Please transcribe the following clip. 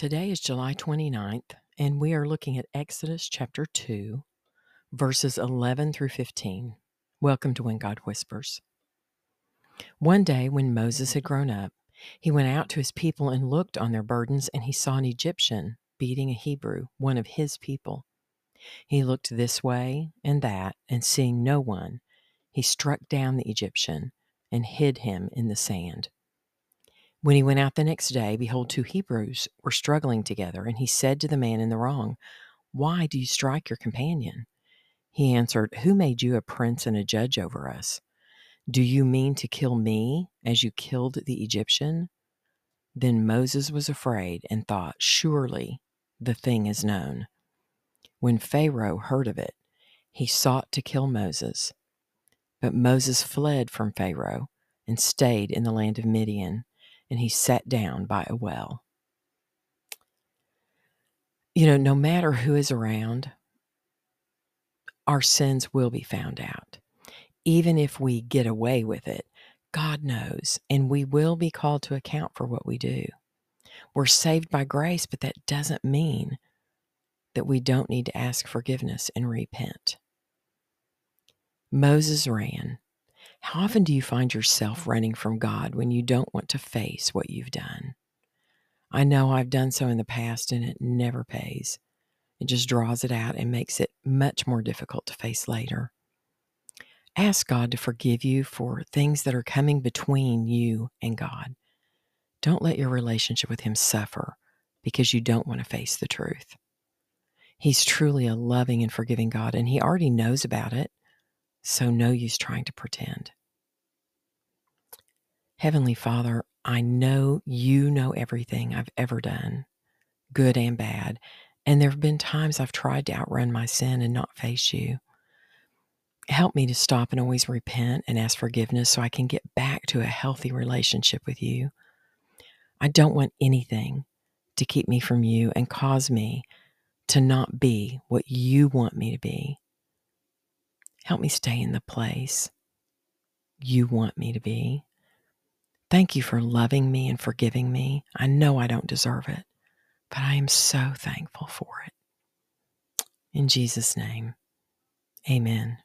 Today is July 29th, and we are looking at Exodus chapter 2, verses 11 through 15. Welcome to When God Whispers. One day, when Moses had grown up, he went out to his people and looked on their burdens, and he saw an Egyptian beating a Hebrew, one of his people. He looked this way and that, and seeing no one, he struck down the Egyptian and hid him in the sand. When he went out the next day, behold, two Hebrews were struggling together, and he said to the man in the wrong, Why do you strike your companion? He answered, Who made you a prince and a judge over us? Do you mean to kill me as you killed the Egyptian? Then Moses was afraid and thought, Surely the thing is known. When Pharaoh heard of it, he sought to kill Moses. But Moses fled from Pharaoh and stayed in the land of Midian and he sat down by a well. You know, no matter who is around, our sins will be found out. Even if we get away with it, God knows, and we will be called to account for what we do. We're saved by grace, but that doesn't mean that we don't need to ask forgiveness and repent. Moses ran how often do you find yourself running from God when you don't want to face what you've done? I know I've done so in the past and it never pays. It just draws it out and makes it much more difficult to face later. Ask God to forgive you for things that are coming between you and God. Don't let your relationship with Him suffer because you don't want to face the truth. He's truly a loving and forgiving God, and He already knows about it. So, no use trying to pretend. Heavenly Father, I know you know everything I've ever done, good and bad. And there have been times I've tried to outrun my sin and not face you. Help me to stop and always repent and ask forgiveness so I can get back to a healthy relationship with you. I don't want anything to keep me from you and cause me to not be what you want me to be. Help me stay in the place you want me to be. Thank you for loving me and forgiving me. I know I don't deserve it, but I am so thankful for it. In Jesus' name, amen.